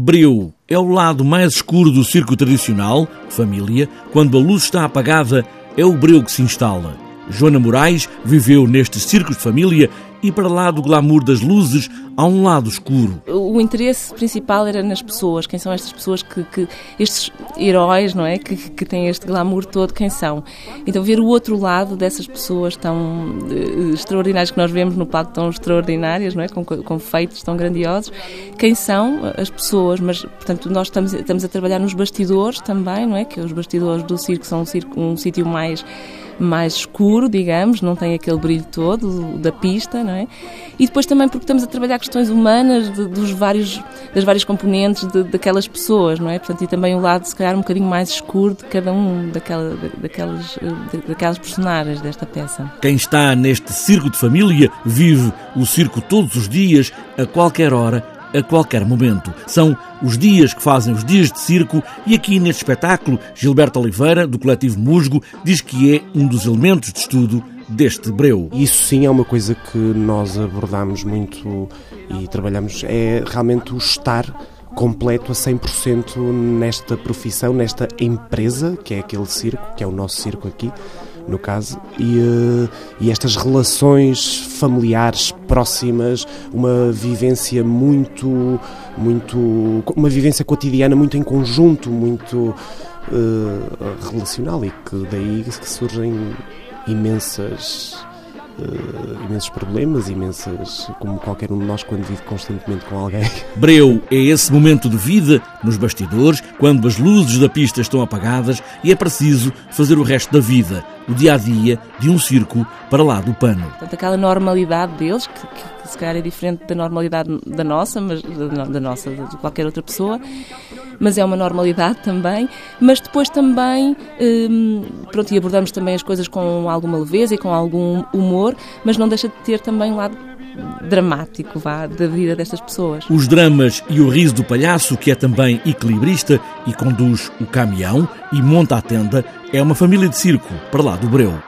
Breu é o lado mais escuro do circo tradicional, família. Quando a luz está apagada, é o breu que se instala. Joana Moraes viveu nestes circos de família e para lá do glamour das luzes há um lado escuro. O interesse principal era nas pessoas, quem são estas pessoas que, que estes heróis, não é, que, que têm este glamour todo, quem são? Então ver o outro lado dessas pessoas tão uh, extraordinárias que nós vemos no palco, tão extraordinárias, não é, com, com feitos tão grandiosos, quem são as pessoas? Mas portanto nós estamos, estamos a trabalhar nos bastidores também, não é, que os bastidores do circo são um, circo, um sítio mais mais escuro, digamos, não tem aquele brilho todo da pista, não é? E depois também porque estamos a trabalhar questões humanas de, dos vários, das várias componentes de, daquelas pessoas, não é? Portanto, e também o lado, se calhar, um bocadinho mais escuro de cada um daquela, daquelas, daquelas personagens desta peça. Quem está neste circo de família vive o circo todos os dias, a qualquer hora a qualquer momento. São os dias que fazem os dias de circo e aqui neste espetáculo, Gilberto Oliveira, do coletivo Musgo, diz que é um dos elementos de estudo deste breu. Isso sim é uma coisa que nós abordamos muito e trabalhamos, é realmente o estar completo a 100% nesta profissão, nesta empresa, que é aquele circo, que é o nosso circo aqui, no caso, e, uh, e estas relações familiares próximas, uma vivência muito, muito, uma vivência cotidiana muito em conjunto, muito uh, relacional e que daí que surgem imensas uh, imensos problemas, imensas, como qualquer um de nós quando vive constantemente com alguém. Breu é esse momento de vida nos bastidores, quando as luzes da pista estão apagadas e é preciso fazer o resto da vida, o dia a dia de um circo para lá do pano. Portanto, aquela normalidade deles, que, que, que se calhar é diferente da normalidade da nossa, mas da, da nossa, de qualquer outra pessoa, mas é uma normalidade também. Mas depois também, hum, pronto, e abordamos também as coisas com alguma leveza e com algum humor, mas não deixa de ter também um lado dramático vá, da vida destas pessoas. Os dramas e o riso do palhaço, que é também equilibrista e conduz o caminhão e monta a tenda, é uma família de circo para lá do Breu.